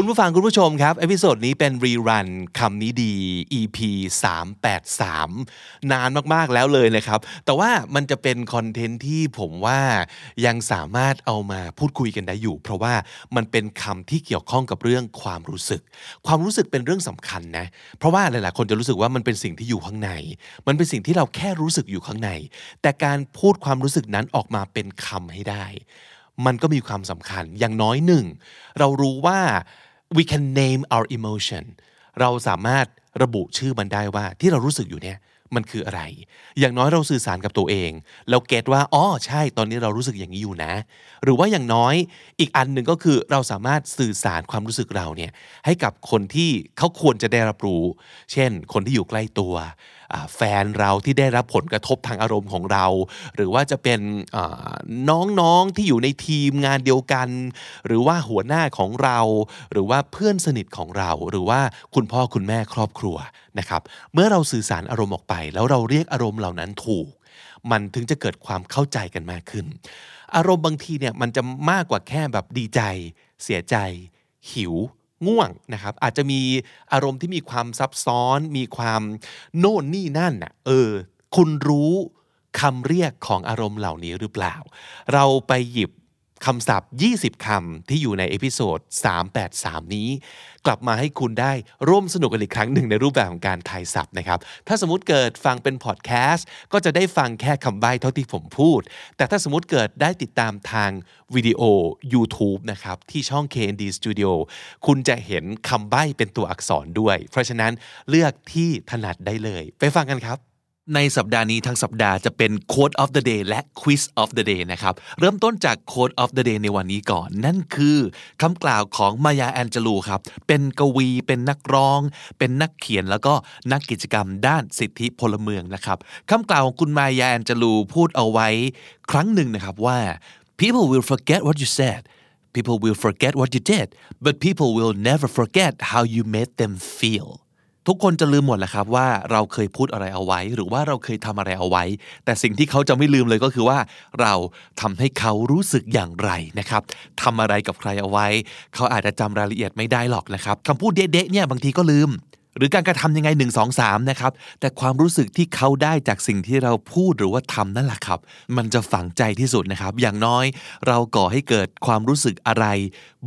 คุณผู้ฟังคุณผู้ชมครับ episode นี้เป็น rerunคำนี้ดี EP 383 นานมากๆแล้วเลยนะครับ แต่ว่ามันจะเป็นคอนเทนต์ที่ผมว่ายังสามารถเอามาพูดคุยกันได้อยู่ เพราะว่ามันเป็นคำที่เกี่ยวข้องกับเรื่องความรู้สึก ความรู้สึกเป็นเรื่องสำคัญนะ เพราะว่าหลายๆคนจะรู้สึกว่ามันเป็นสิ่งที่อยู่ข้างใน มันเป็นสิ่งที่เราแค่รู้สึกอยู่ข้างใน แต่การพูดความรู้สึกนั้นออกมาเป็นคำให้ได้มันก็มีความสำคัญอย่างน้อยหนึ่ง เรารู้ว่า we can name our emotion เราสามารถระบุชื่อมันได้ว่าที่เรารู้สึกอยู่เนี่ยมันคืออะไร อย่างน้อยเราสื่อสารกับตัวเอง เราเก็ตว่า อ๋อ ใช่ ตอนนี้เรารู้สึกอย่างนี้อยู่นะ หรือว่าอย่างน้อยอีกอันหนึ่งก็คือเราสามารถสื่อสารความรู้สึกเราเนี่ยให้กับคนที่เขาควรจะได้รับรู้ เช่น คนที่อยู่ใกล้ตัว แฟนเราที่ได้รับผลกระทบทางอารมณ์ของเรา หรือว่าจะเป็นน้องๆที่อยู่ในทีมงานเดียวกัน หรือว่าหัวหน้าของเรา หรือว่าเพื่อนสนิทของเรา หรือว่าคุณพ่อคุณแม่ครอบครัวนะครับเมื่อเราสื่อสารอารมณ์ออกไป แล้วเราเรียกอารมณ์เหล่านั้นถูก มันถึงจะเกิดความเข้าใจกันมากขึ้น อารมณ์บางทีเนี่ยมันจะมากกว่าแค่แบบดีใจ เสียใจ หิว ง่วงนะครับ อาจจะมีอารมณ์ที่มีความซับซ้อน มีความโน่นนี่นั่นน่ะเออ คุณรู้คำเรียกของอารมณ์เหล่านี้หรือเปล่า เราไปหยิบ คำศัพท์ 20 คำที่อยู่ใน episode 383 นี้ กลับมาให้คุณได้ร่วมสนุกกันอีกครั้งหนึ่งในรูปแบบของการทายศัพท์นะครับ ถ้าสมมติเกิดฟังเป็นพอดแคสต์ก็จะได้ฟังแค่คำใบ้เท่าที่ผมพูด แต่ถ้าสมมติเกิดได้ติดตามทางวิดีโอ YouTube นะครับ ที่ช่อง KND Studio คุณจะเห็นคำใบ้เป็นตัวอักษรด้วย เพราะฉะนั้นเลือกที่ถนัดได้เลย ไปฟังกันครับ ในสัปดาห์นี้ทั้งสัปดาห์จะเป็น Quote of the Day และ Quiz of the Day นะครับ เริ่มต้นจาก Quote of the Day ในวันนี้ก่อน นั่นคือคำกล่าวของมายาแอนเจลูครับ เป็นกวี เป็นนักร้อง เป็นนักเขียนแล้วก็นักกิจกรรมด้านสิทธิพลเมืองนะครับคำกล่าวของคุณมายาแอนเจลูพูดเอาไว้ครั้งหนึ่งนะครับว่า people will forget what you said people will forget what you did but people will never forget how you made them feel ทุกคนจะลืมหมดแหละครับว่าเราเคยพูดอะไรเอาไว้ หรือว่าเราเคยทำอะไรเอาไว้ แต่สิ่งที่เขาจะไม่ลืมเลยก็คือว่า เราทำให้เขารู้สึกอย่างไรนะครับทำอะไรกับใครเอาไว้ เขาอาจจะจำรายละเอียดไม่ได้หรอกนะครับคำพูดเด๊ะๆเนี่ยบางทีก็ลืม หรือการกระทำยังไง 1 2 3นะครับแต่ความรู้สึกที่เขาได้จากสิ่งที่เราพูดหรือว่าทำนั่นแหละครับ มันจะฝังใจที่สุดนะครับ อย่างน้อยเราก่อให้เกิดความรู้สึกอะไร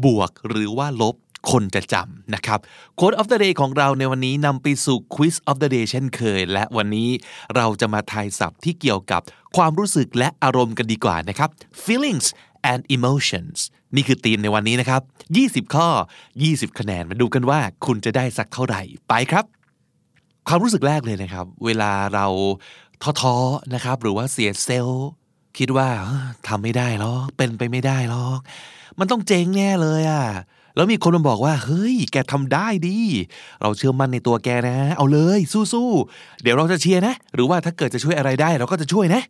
บวกหรือว่าลบ คนจะจำนะครับ Quote of the day ของเราในวันนี้นำไปสู่ Quiz of the day เช่นเคย และวันนี้เราจะมาทายศัพท์ที่เกี่ยวกับความรู้สึกและอารมณ์กันดีกว่านะครับ feelings and emotions นี่คือธีมในวันนี้นะครับ 20 ข้อ 20 คะแนนมาดูกันว่าคุณจะได้สักเท่าไหร่ไปครับ ความรู้สึกแรกเลยนะครับ เวลาเราท้อๆนะครับ หรือว่าเสียเซลล์คิดว่าทำไม่ได้หรอกเป็นไปไม่ได้หรอก มันต้องเจ๊งแน่เลยอะ่ะ แล้วมีคนมาบอกว่า เฮ้ย แกทำได้ดิเราเชื่อมั่นในตัวแกนะ เอาเลยสู้ๆ เดี๋ยวเราจะเชียร์นะ หรือว่าถ้าเกิดจะช่วยอะไรได้ เราก็จะช่วยนะ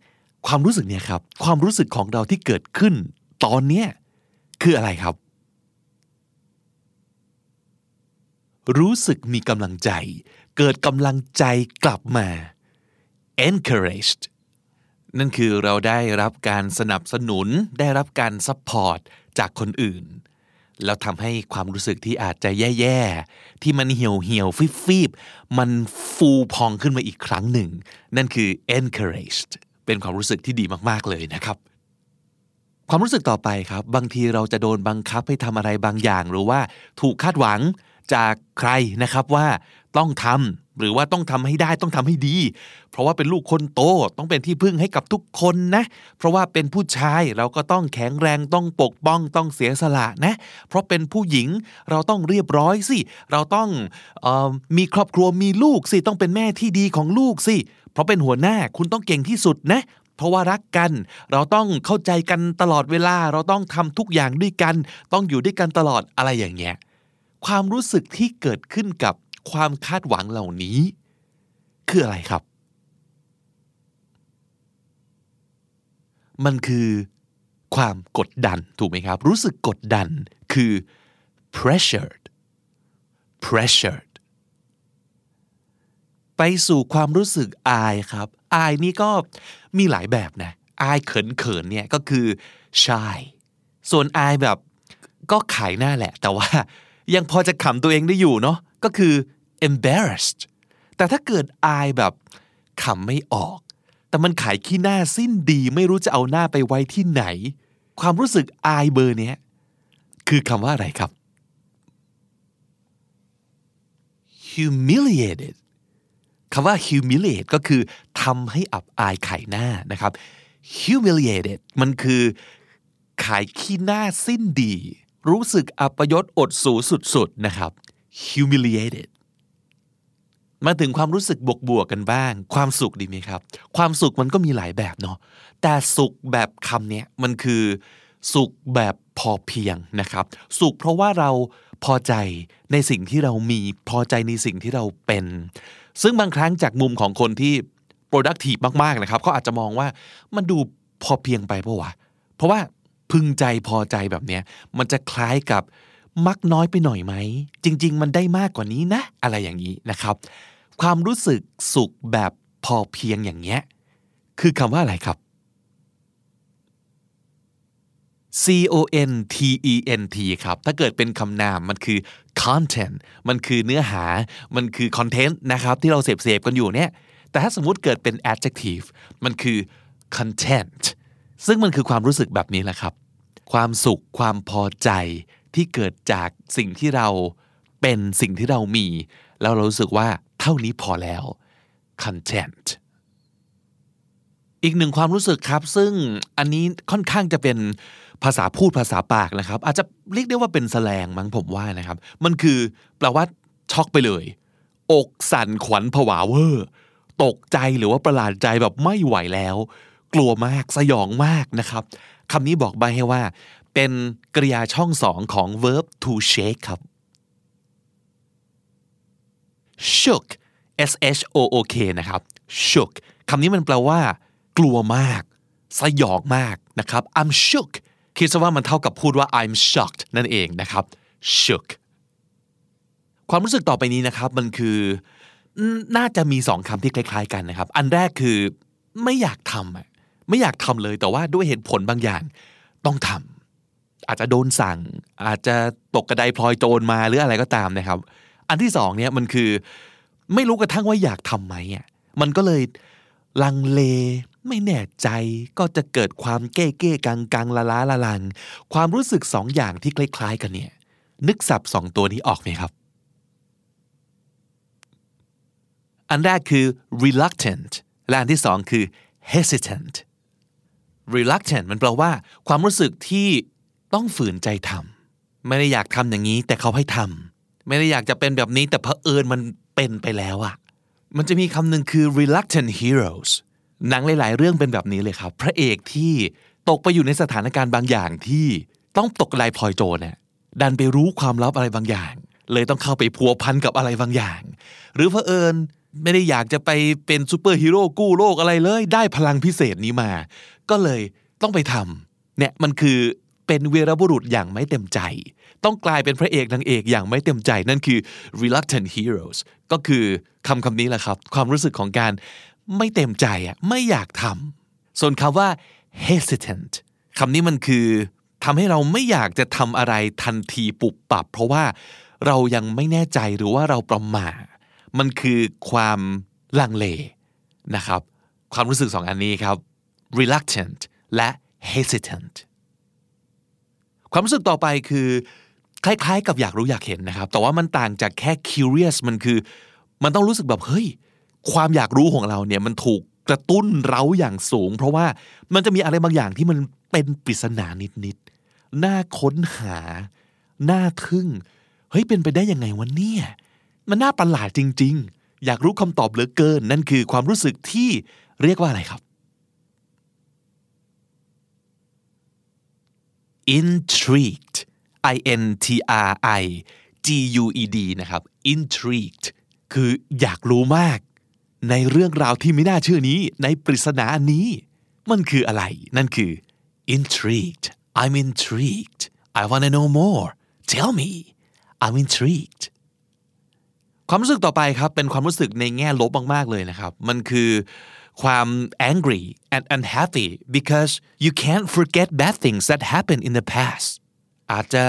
ความรู้สึกเนี่ยครับ ความรู้สึกของเราที่เกิดขึ้น ตอนเนี้ยคืออะไรครับ รู้สึกมีกำลังใจ เกิดกำลังใจกลับมา encouraged นั่นคือเราได้รับการสนับสนุน ได้รับการ support จากคนอื่น แล้วทำให้ความรู้สึกที่อาจจะแย่ๆ ที่มันเหี่ยวเหี่ยวฟีบฟีบๆมันฟูพองขึ้นมาอีกครั้งหนึ่ง นั่นคือ encouraged เป็นความรู้สึกที่ดีมากๆเลยนะครับ ความรู้สึกต่อไปครับ บางทีเราจะโดนบังคับให้ทำอะไรบางอย่าง หรือว่าถูกคาดหวังจากใครนะครับว่าต้องทำหรือว่าต้องทำให้ได้ต้องทำให้ดี เพราะว่าเป็นลูกคนโตต้องเป็นที่พึ่งให้กับทุกคนนะ เพราะว่าเป็นผู้ชายเราก็ต้องแข็งแรงต้องปกป้องต้องเสียสละนะ เพราะเป็นผู้หญิงเราต้องเรียบร้อยสิ เราต้องออมีครอบครัวมีลูกสิ ต้องเป็นแม่ที่ดีของลูกสิ เพราะเป็นหัวหน้าคุณต้องเก่งที่สุดนะเพราะว่ารักกัน เราต้องเข้าใจกันตลอดเวลา เราต้องทำทุกอย่างด้วยกัน ต้องอยู่ด้วยกันตลอดอะไรอย่างเงี้ย ความรู้สึกที่เกิดขึ้นกับ ความคาดหวังเหล่านี้ คืออะไรครับ มันคือความกดดันถูกไหมครับ รู้สึกกดดันคือ pressured pressured ไปสู่ความรู้สึกอายครับ อายนี่ก็มีหลายแบบนะ อายเขินๆเนี่ยก็คือ shy ส่วนอายแบบก็ขายหน้าแหละ แต่ว่ายังพอจะขำตัวเองได้อยู่เนาะ ก็คือ embarrassed แต่ถ้าเกิดอายแบบขำไม่ออก แต่มันขายขี้หน้าสิ้นดีไม่รู้จะเอาหน้าไปไว้ที่ไหน ความรู้สึกอายเบอร์เนี้ยคือคำว่าอะไรครับ humiliated คำว่า humiliate ก็คือทำให้อับอายขายหน้านะครับ humiliated มันคือขายขี้หน้าสิ้นดี รู้สึกอัปยศอดสูสุดๆนะครับ humiliated มาถึงความรู้สึกบวกๆกันบ้าง ความสุขดีไหมครับ ความสุขมันก็มีหลายแบบเนาะแต่สุขแบบคำเนี้ยมันคือสุขแบบพอเพียงนะครับ สุขเพราะว่าเราพอใจในสิ่งที่เรามีพอใจในสิ่งที่เราเป็น ซึ่งบางครั้งจากมุมของคนที่ productive มากๆนะครับเขาอาจจะมองว่ามันดูพอเพียงไปปะวะเพราะว่าพึงใจพอใจแบบเนี้ยมันจะคล้ายกับ มักน้อยไปหน่อยไหม จริง ๆ มันได้มากกว่านี้นะ อะไรอย่างนี้นะครับ ความรู้สึกสุขแบบพอเพียงอย่างเงี้ย คือคำว่าอะไรครับ C O N T E N T ครับ ถ้าเกิดเป็นคำนามมันคือ content มันคือเนื้อหา มันคือ content นะครับ ที่เราเสพเสพกันอยู่เนี่ย แต่ถ้าสมมุติเกิดเป็น adjective มันคือ content ซึ่งมันคือความรู้สึกแบบนี้แหละครับ ความสุข ความพอใจ ที่เกิดจากสิ่งที่เราเป็นสิ่งที่เรามี แล้วเรารู้สึกว่าเท่านี้พอแล้ว content อีกหนึ่งความรู้สึกครับ ซึ่งอันนี้ค่อนข้างจะเป็นภาษาพูดภาษาปากนะครับ อาจจะเรียกได้ว่าเป็นแสลงมั้งผมว่านะครับ มันคือแปลว่าช็อกไปเลย อกสั่นขวัญผวาเวอร์ตกใจหรือว่าประหลาดใจแบบไม่ไหวแล้ว กลัวมากสยองมากนะครับคำนี้บอกใบให้ว่า เป็นกริยาช่องสองของ verb to shake ครับ shook s h o o k นะครับ shook คำนี้มันแปลว่า กลัวมาก สยองมากนะครับ I'm shook คิดซะว่ามันเท่ากับพูดว่า I'm shocked นั่นเองนะครับ shook ความรู้สึกต่อไปนี้นะครับ มันคือ น่าจะมีสองคำที่คล้าย ๆ กันนะครับ อันแรกคือ ไม่อยากทำไม่อยากทำเลยแต่ว่าด้วยเหตุผลบางอย่าง ต้องทำ อาจจะโดนสั่ง อาจจะตกกระไดพลอยโจรมาหรืออะไรก็ตามนะครับ อันที่สองเนี่ยมันคือไม่รู้กระทั่งว่าอยากทำไหมอะมันก็เลยลังเลไม่แน่ใจก็จะเกิดความเก้เก้กังกังละล้าละลัง ความรู้สึกสองอย่างที่คล้ายๆกันเนี่ย นึกสับสองตัวนี้ออกไหมครับ อันแรกคือ reluctant และอันที่สองคือ hesitant reluctant มันแปลว่า ความรู้สึกที่ ต้องฝืนใจทำไม่ได้อยากทำอย่างนี้ แต่เขาให้ทำไม่ได้อยากจะเป็นแบบนี้ แต่เผอิญมันเป็นไปแล้วอะมันจะมีคำหนึ่งคือ reluctant heroes หนังหลาย ๆ เรื่องเป็นแบบนี้เลยครับ พระเอกที่ตกไปอยู่ในสถานการณ์บางอย่างที่ต้องตกลายพลอยโจรเนี่ยดันไปรู้ความลับอะไรบางอย่าง เลยต้องเข้าไปพัวพันกับอะไรบางอย่าง หรือเผอิญไม่ได้อยากจะไปเป็นซูเปอร์ฮีโร่กู้โลกอะไรเลย ได้พลังพิเศษนี้มา ก็เลยต้องไปทำเนี่ยมันคือ เป็นวีรบุรุษอย่างไม่เต็มใจ ต้องกลายเป็นพระเอกนางเอกอย่างไม่เต็มใจ นั่นคือ reluctant heroes ก็คือคำคำนี้แหละครับ ความรู้สึกของการไม่เต็มใจอะไม่อยากทำส่วนคำว่า hesitant คำนี้มันคือทำให้เราไม่อยากจะทำอะไรทันทีปุบปับ เพราะว่าเรายังไม่แน่ใจหรือว่าเราประมาทมันคือความลังเลนะครับ ความรู้สึกสองอันนี้ครับ reluctant และ hesitant ความรู้สึกต่อไปคือ คล้ายๆ กับอยากรู้อยากเห็นนะครับ แต่ว่ามันต่างจากแค่ curious มันคือ มันต้องรู้สึกแบบเฮ้ย ความอยากรู้ของเราเนี่ยมันถูกกระตุ้นเร้าอย่างสูง เพราะว่ามันจะมีอะไรบางอย่างที่มันเป็นปริศนานิดๆน่าค้นหา น่าทึ่ง เฮ้ยเป็นไปได้ยังไงวะเนี่ย มันน่าประหลาดจริง ๆ อยากรู้คำตอบเหลือเกิน นั่นคือความรู้สึกที่เรียกว่าอะไรครับ intrigued i n t r i g u e d นะครับ intrigued คืออยากรู้มาก ในเรื่องราวที่ไม่น่าเชื่อนี้ ในปริศนาอันนี้ มันคืออะไร นั่นคือ intrigued I'm intrigued I wanna know more tell me I'm intrigued ความรู้สึกต่อไปครับ เป็นความรู้สึกในแง่ลบมาก ๆ เลยนะครับ มันคือ ความ angry and unhappy because you can't forget bad things that happened in the past อาจจะ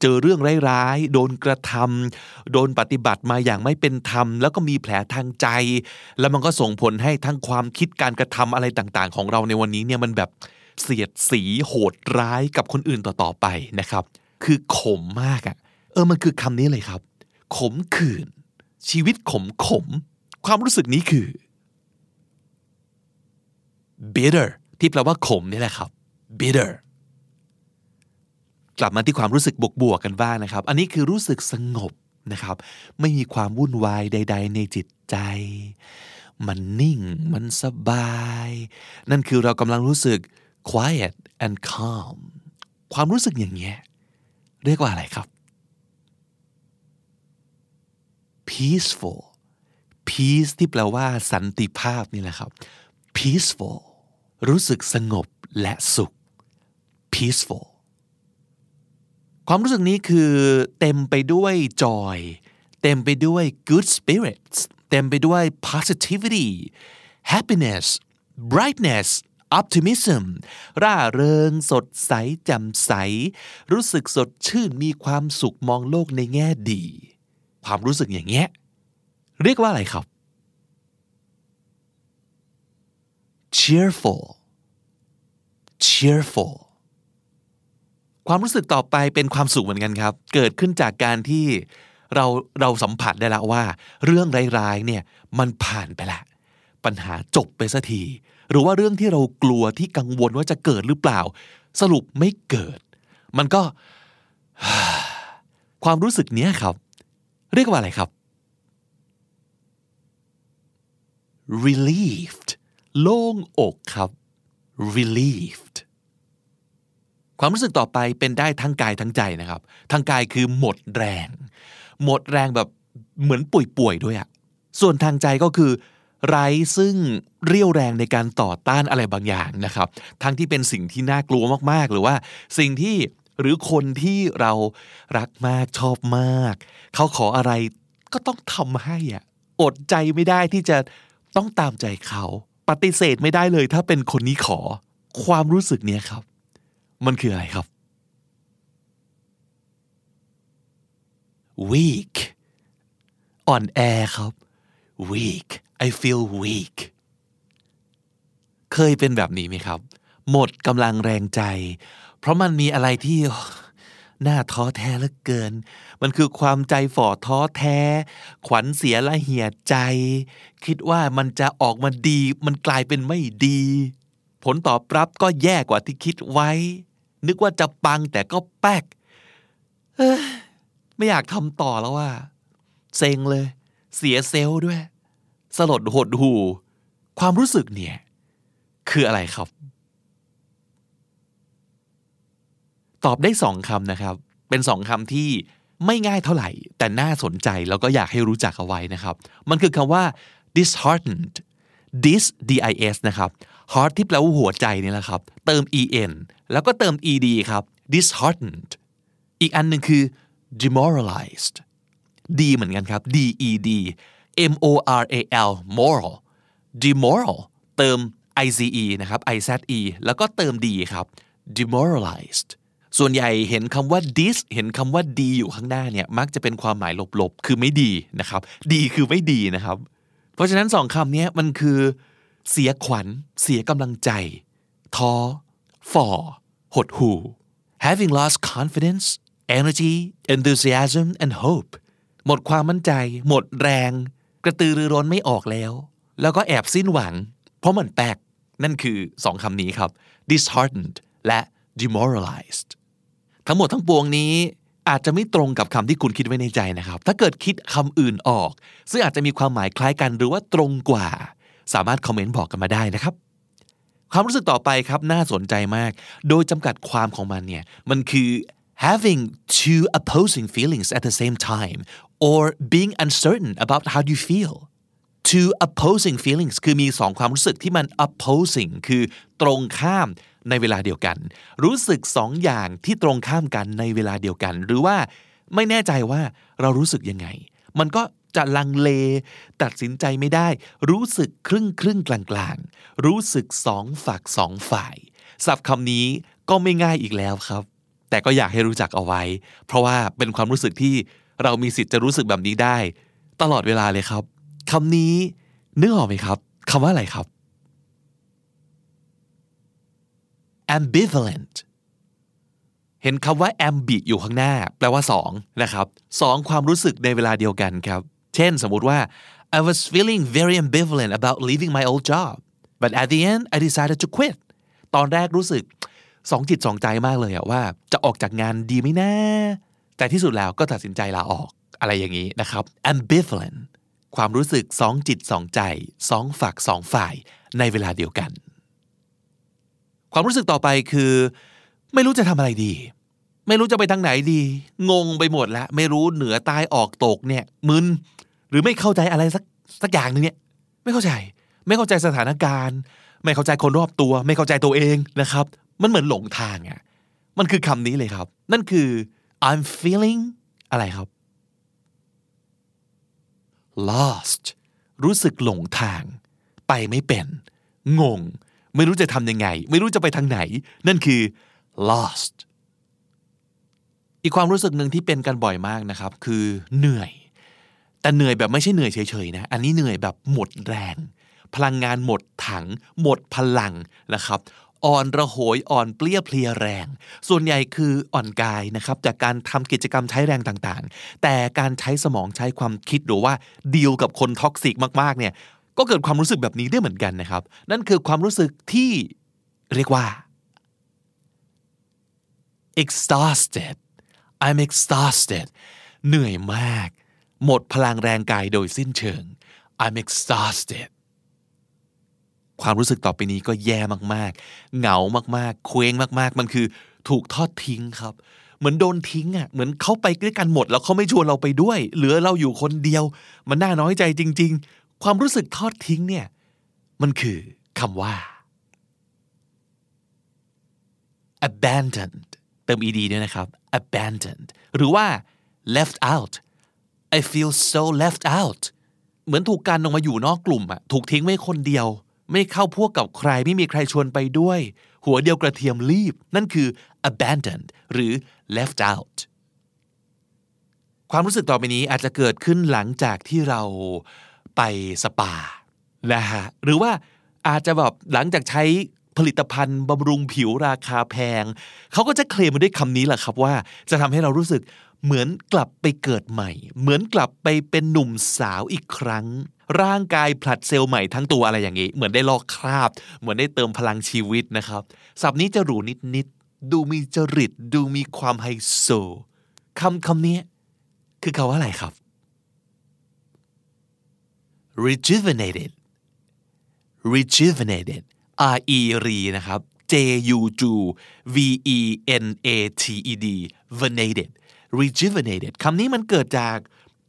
เจอเรื่องร้ายๆ โดนกระทำโดนปฏิบัติมาอย่างไม่เป็นธรรม แล้วก็มีแผลทางใจ แล้วมันก็ส่งผลให้ทั้งความคิดการกระทำอะไรต่างๆ ของเราในวันนี้เนี่ยมันแบบเสียดสีโหดร้ายกับคนอื่นต่อๆไปนะครับ คือขมมากอะ่ะ เออมันคือคำนี้เลยครับ ขมขื่นชีวิตขมขม ความรู้สึกนี้คือ bitter ที่แปลว่าขมนี่แหละครับ bitter กลับมาที่ความรู้สึกบวกๆกันบ้างนะครับ อันนี้คือรู้สึกสงบนะครับ ไม่มีความวุ่นวายใด ๆ ในจิตใจ มันนิ่ง มันสบาย นั่นคือเรากำลังรู้สึก quiet and calm ความรู้สึกอย่างเงี้ยเรียกว่าอะไรครับ peaceful peace ที่แปลว่าสันติภาพนี่แหละครับ peaceful รู้สึกสงบและสุข peaceful ความรู้สึกนี้คือเต็มไปด้วย joy เต็มไปด้วย good spirits เต็มไปด้วย positivity happiness brightness optimism ร่าเริง สดใสแจ่มใส รู้สึกสดชื่นมีความสุขมองโลกในแง่ดี ความรู้สึกอย่างเงี้ยเรียกว่าอะไรครับ cheerful cheerful ความรู้สึกต่อไปเป็นความสุขเหมือนกันครับ เกิดขึ้นจากการที่เราเราสัมผัสได้แล้วว่า เรื่องร้ายๆเนี่ยมันผ่านไปละ ปัญหาจบไปสักที หรือว่าเรื่องที่เรากลัวที่กังวลว่าจะเกิดหรือเปล่า สรุปไม่เกิด มันก็ ความรู้สึกเนี้ยครับ เรียกว่าอะไรครับ relieved โล่งอกครับ relieved ความรู้สึกต่อไปเป็นได้ทั้งกายทั้งใจนะครับทั้งกายคือหมดแรง หมดแรงแบบเหมือนป่วยๆด้วยอะส่วนทางใจก็คือ ไร้ซึ่งเรี่ยวแรงในการต่อต้านอะไรบางอย่างนะครับ ทั้งที่เป็นสิ่งที่น่ากลัวมากๆ หรือว่าสิ่งที่หรือคนที่เรารักมากชอบมาก เขาขออะไรก็ต้องทำให้อะอดใจไม่ได้ที่จะต้องตามใจเขา ปฏิเสธไม่ได้เลย ถ้าเป็นคนนี้ขอความรู้สึกเนี้ยครับ มันคืออะไรครับ weak อ่อนแอครับ weak I feel weak เคยเป็นแบบนี้ไหมครับ หมดกำลังแรงใจ เพราะมันมีอะไรที่ หน่าท้อแท้เหลือเกิน มันคือความใจฝ่อท้อแท้ ขวัญเสียละเหี่ยใจ คิดว่ามันจะออกมาดี มันกลายเป็นไม่ดี ผลตอบรับก็แย่กว่าที่คิดไว้ นึกว่าจะปังแต่ก็แป๊กไม่อยากทำต่อแล้วว่า เซ็งเลย เสียเซลล์ด้วย สลดหดหู ความรู้สึกเนี่ย คืออะไรครับ ตอบได้สองคำนะครับ เป็นสองคำที่ไม่ง่ายเท่าไหร่ แต่น่าสนใจแล้วก็อยากให้รู้จักเอาไว้นะครับ มันคือคำว่า disheartened dis d i s นะครับ heart ที่แปลว่าหัวใจนี่แหละครับ เติม en แล้วก็เติม ed ครับ disheartened อีกอันหนึ่งคือ demoralized ดีเหมือนกันครับ d e d m o r a l moral demoral เติม i c e นะครับ i z e แล้วก็เติม d ครับ demoralized ส่วนใหญ่เห็นคำว่า dis เห็นคำว่าดีอยู่ข้างหน้าเนี่ยมักจะเป็นความหมายลบๆ คือไม่ดีนะครับ ดีคือไม่ดีนะครับ เพราะฉะนั้นสองคำนี้มันคือ เสียขวัญ เสียกำลังใจ ท้อฝ่อหดหู่ having lost confidence energy enthusiasm and hope หมดความมั่นใจ หมดแรง กระตือรือร้นไม่ออกแล้ว แล้วก็แอบสิ้นหวัง เพราะมันแปลกนั่นคือสองคำนี้ครับ disheartened และ demoralized ทั้งหมดทั้งปวงนี้อาจจะไม่ตรงกับคำที่คุณคิดไว้ในใจนะครับ ถ้าเกิดคิดคำอื่นออก ซึ่งอาจจะมีความหมายคล้ายกันหรือว่าตรงกว่า สามารถคอมเมนต์บอกกันมาได้นะครับ ความรู้สึกต่อไปครับน่าสนใจมาก โดยจำกัดความของมันเนี่ย มันคือ having two opposing feelings at the same time or being uncertain about how you feel two opposing feelings คือมีสองความรู้สึกที่มัน opposing คือตรงข้าม ในเวลาเดียวกัน รู้สึกสองอย่างที่ตรงข้ามกันในเวลาเดียวกัน หรือว่าไม่แน่ใจว่าเรารู้สึกยังไง มันก็จะลังเล ตัดสินใจไม่ได้ รู้สึกครึ่งครึ่งกลางกลางรู้สึกสองฝักสองฝ่ายศัพท์คำนี้ก็ไม่ง่ายอีกแล้วครับ แต่ก็อยากให้รู้จักเอาไว้ เพราะว่าเป็นความรู้สึกที่เรามีสิทธิ์จะรู้สึกแบบนี้ได้ ตลอดเวลาเลยครับคำนี้นึกออกไหมครับคำว่าอะไรครับ ambivalent เห็นคำว่า ambi อยู่ข้างหน้า แปลว่าสองนะครับสองความรู้สึกในเวลาเดียวกันครับ เช่นสมมติว่า I was feeling very ambivalent about leaving my old job but at the end I decided to quit ตอนแรกรู้สึกสองจิตสองใจมากเลยอะว่า จะออกจากงานดีไหมนะแต่ที่สุดแล้วก็ตัดสินใจลาออกอะไรอย่างนี้นะครับ ambivalent ความรู้สึกสองจิตสองใจสองฝักสองฝ่ายในเวลาเดียวกัน ความรู้สึกต่อไปคือ ไม่รู้จะทำอะไรดี ไม่รู้จะไปทางไหนดี งงไปหมดแล้ว ไม่รู้เหนือใต้ออกตกเนี่ยมึนหรือไม่เข้าใจอะไรสักสักอย่างนึงเนี่ยไม่เข้าใจ ไม่เข้าใจสถานการณ์ ไม่เข้าใจคนรอบตัว ไม่เข้าใจตัวเองนะครับ มันเหมือนหลงทางอะมันคือคำนี้เลยครับ นั่นคือ I'm feeling อะไรครับ lost รู้สึกหลงทาง ไปไม่เป็น งง ไม่รู้จะทำยังไง ไม่รู้จะไปทางไหน นั่นคือ lost อีกความรู้สึกหนึ่งที่เป็นกันบ่อยมากนะครับ คือเหนื่อย แต่เหนื่อยแบบไม่ใช่เหนื่อยเฉยๆนะ อันนี้เหนื่อยแบบหมดแรง พลังงานหมดถัง หมดพลังนะครับอ่อนระโหยอ่อนเปลี้ยเพลียแรง ส่วนใหญ่คืออ่อนกายนะครับจากการทำกิจกรรมใช้แรงต่างๆ แต่การใช้สมองใช้ความคิดหรือว่าดีลกับคนท็อกซิกมากๆเนี่ย ก็เกิดความรู้สึกแบบนี้ได้เหมือนกันนะครับ นั่นคือความรู้สึกที่เรียกว่า exhausted I'm exhausted เหนื่อยมาก หมดพลังแรงกายโดยสิ้นเชิง I'm exhausted ความรู้สึกต่อไปนี้ก็แย่มากๆ เหงามากๆ เคว้งมากๆ มันคือถูกทอดทิ้งครับ เหมือนโดนทิ้งอะ เหมือนเขาไปด้วยกันหมด แล้วเขาไม่ชวนเราไปด้วย เหลือเราอยู่คนเดียว มันน่าน้อยใจจริงๆ ความรู้สึกทอดทิ้งเนี่ยมันคือคำว่า abandoned เติม ed ด้วยนะครับ abandoned หรือว่า left out I feel so left out เหมือนถูกการออกมาอยู่นอกกลุ่มอะถูกทิ้งไว้คนเดียว ไม่เข้าพวกกับใครไม่มีใครชวนไปด้วย หัวเดียวกระเทียมรีบ นั่นคือ abandoned หรือ left out ความรู้สึกต่อไปนี้อาจจะเกิดขึ้นหลังจากที่เรา ไปสปานะฮะหรือว่าอาจจะแบบหลังจากใช้ผลิตภัณฑ์บำรุงผิวราคาแพง เขาก็จะเคลมมาด้วยคำนี้แหละครับว่า จะทำให้เรารู้สึกเหมือนกลับไปเกิดใหม่ เหมือนกลับไปเป็นหนุ่มสาวอีกครั้ง ร่างกายผลัดเซลล์ใหม่ทั้งตัวอะไรอย่างนี้ เหมือนได้ลอกคราบ เหมือนได้เติมพลังชีวิตนะครับศัพท์นี้จะหรูนิดๆดูมีจริต ดูมีความไฮโซคำคำนี้คือคาว่าอะไรครับ rejuvenated rejuvenated R E รีนะครับ J U J V E N A T E D venated rejuvenated คำนี้มันเกิดจาก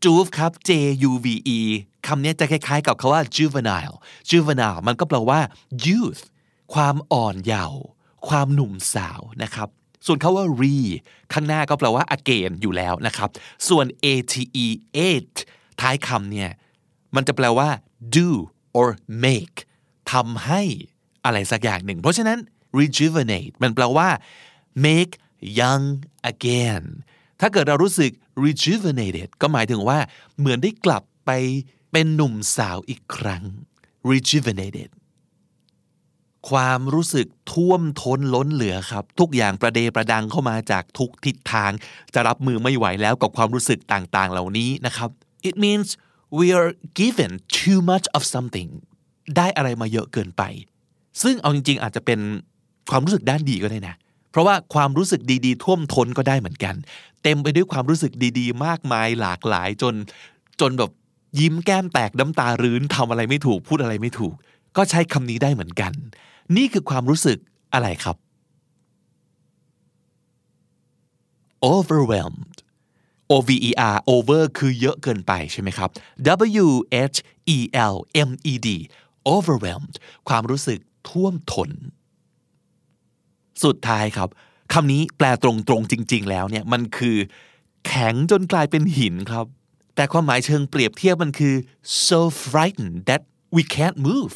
juve ครับ J U V E คำนี้จะคล้ายๆกับคาว่า juvenile juvenile มันก็แปลว่า youth ความอ่อนเยาว์ความหนุ่มสาวนะครับ ส่วนคาว่า re ข้างหน้าก็แปลว่า again อยู่แล้วนะครับ ส่วน ate ate ท้ายคำเนี่ย มันจะแปลว่า do or make ทำให้อะไรสักอย่างหนึ่ง เพราะฉะนั้น rejuvenate มันแปลว่า make young again ถ้าเกิดเรารู้สึก rejuvenated ก็หมายถึงว่า เหมือนได้กลับไปเป็นหนุ่มสาวอีกครั้ง rejuvenated ความรู้สึกท่วมท้นล้นเหลือครับ ทุกอย่างประเดประดังเข้ามาจากทุกทิศทาง จะรับมือไม่ไหวแล้วกับความรู้สึกต่างๆ เหล่านี้นะครับ it means we are given too much of something ได้อะไรมาเยอะเกินไป ซึ่งเอาจริง ๆ อาจจะเป็นความรู้สึกด้านดีก็ได้นะ เพราะว่าความรู้สึกดีๆ ท่วมท้นก็ได้เหมือนกัน เต็มไปด้วยความรู้สึกดีๆ มากมายหลากหลายจน จนแบบยิ้มแก้มแตกน้ำตารื้นทำอะไรไม่ถูกพูดอะไรไม่ถูก ก็ใช้คำนี้ได้เหมือนกัน นี่คือความรู้สึกอะไรครับ overwhelmed O V E R over คือเยอะเกินไปใช่ไหมครับ W H E L M E D overwhelmed ความรู้สึกท่วมทน สุดท้ายครับคำนี้แปลตรงๆจริง ๆ แล้วเนี่ยมันคือแข็งจนกลายเป็นหินครับ แต่ความหมายเชิงเปรียบเทียบมันคือ so frightened that we can't move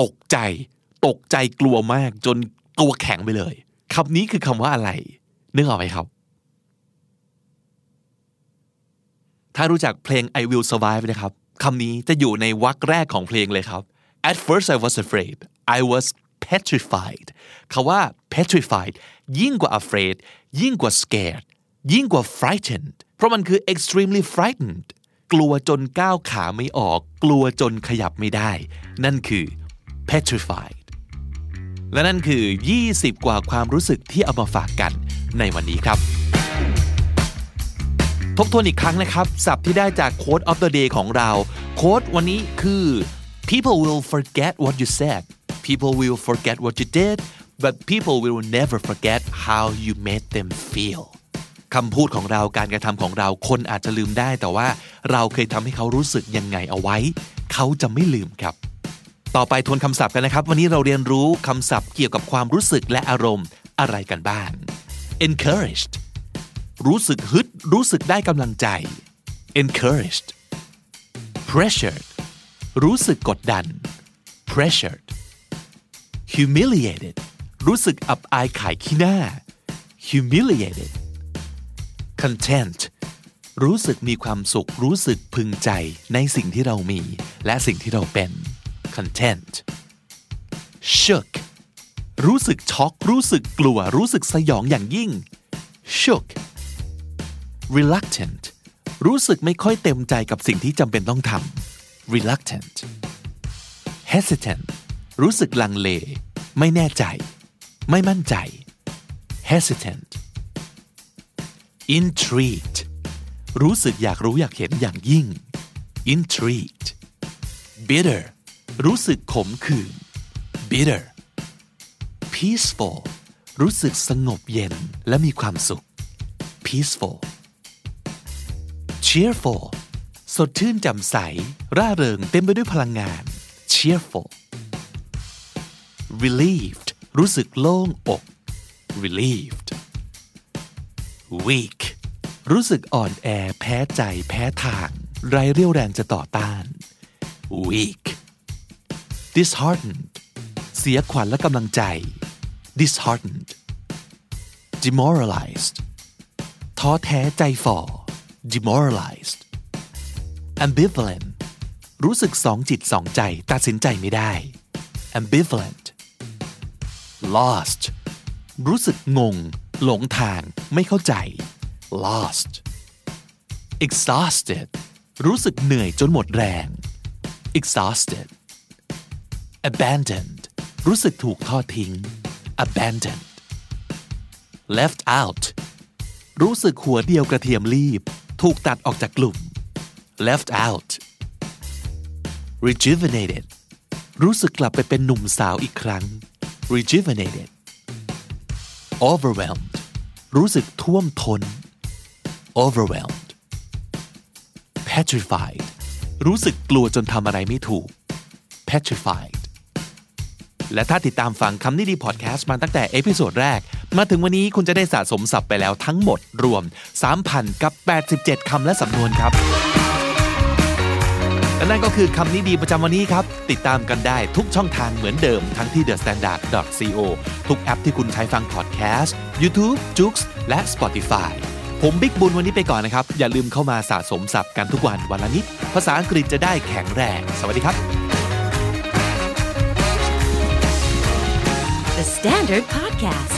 ตกใจ ตกใจกลัวมากจนตัวแข็งไปเลยคำนี้คือคำว่าอะไรนึกออกไหมครับ ถ้ารู้จักเพลง I Will Survive นะครับคำนี้จะอยู่ในวรรคแรกของเพลงเลยครับ At first I was afraid I was petrified คาว่า petrified ยิ่งกว่า afraid ยิ่งกว่า scared ยิ่งกว่า frightened เพราะมันคือ extremely frightened กลัวจนก้าวขาไม่ออก กลัวจนขยับไม่ได้ นั่นคือ petrified และนั่นคือ 20 กว่าความรู้สึกที่เอามาฝากกันในวันนี้ครับ ทบทวนอีกครั้งนะครับศัพท์ที่ได้จาก Quote of the day ของเราโค้ดวันนี้คือ people will forget what you said people will forget what you did but people will never forget how you made them feel คำพูดของเราการกระทำของเราคนอาจจะลืมได้ แต่ว่าเราเคยทำให้เขารู้สึกยังไงเอาไว้ เขาจะไม่ลืมครับ ต่อไปทวนคำศัพท์กันนะครับ วันนี้เราเรียนรู้คำศัพท์เกี่ยวกับความรู้สึกและอารมณ์อะไรกันบ้าง encouraged รู้สึกฮึด รู้สึกได้กำลังใจ encouraged pressured รู้สึกกดดัน pressured humiliated รู้สึกอับอายขายขี้หน้า humiliated content รู้สึกมีความสุข รู้สึกพึงใจในสิ่งที่เรามี และสิ่งที่เราเป็น content shook รู้สึกช็อก รู้สึกกลัว รู้สึกสยองอย่างยิ่ง shook reluctant รู้สึกไม่ค่อยเต็มใจกับสิ่งที่จำเป็นต้องทำ reluctant hesitant รู้สึกลังเล ไม่แน่ใจ ไม่มั่นใจ hesitant intrigued รู้สึกอยากรู้อยากเห็นอย่างยิ่ง intrigued bitter รู้สึกขมขื่น bitter peaceful รู้สึกสงบเย็นและมีความสุข peaceful cheerful สดชื่นแจ่มใส ร่าเริงเต็มไปด้วยพลังงาน cheerful relieved รู้สึกโล่งอก relieved weak รู้สึกอ่อนแอ แพ้ใจ แพ้ทาง ไรเรี่ยวแรงจะต่อต้าน weak disheartened เสียขวัญและกำลังใจ disheartened demoralized ท้อแท้ใจฝ่อ demoralized ambivalent รู้สึกสองจิตสองใจตัดสินใจไม่ได้ ambivalent lost รู้สึกงง หลงทาง ไม่เข้าใจ lost exhausted รู้สึกเหนื่อยจนหมดแรง exhausted abandoned รู้สึกถูกทอดทิ้ง abandoned left out รู้สึกหัวเดียวกระเทียมรีบ ถูกตัดออกจากกลุ่ม left out rejuvenated รู้สึกกลับไปเป็นหนุ่มสาวอีกครั้ง rejuvenated overwhelmed รู้สึกท่วมท้น overwhelmed petrified รู้สึกกลัวจนทำอะไรไม่ถูก petrified และถ้าติดตามฟังคำนี้ดีพอดแคสต์มาตั้งแต่ episode แรก มาถึงวันนี้คุณจะได้สะสมศัพท์ไปแล้วทั้งหมดรวม 3,000 กับ 87 คำและสำนวนครับ และนั่นก็คือคำนี้ดีประจำวันนี้ครับ ติดตามกันได้ทุกช่องทางเหมือนเดิมทั้งที่ thestandard.co ทุกแอปที่คุณใช้ฟังพอดแคสต์ YouTube, j o o x และ Spotify ผมบิ๊กบุญวันนี้ไปก่อนนะครับ อย่าลืมเข้ามาสะสมศัพท์กันทุกวันวันละนิด ภาษาอังกฤษจะได้แข็งแรง สวัสดีครับ The Standard Podcast,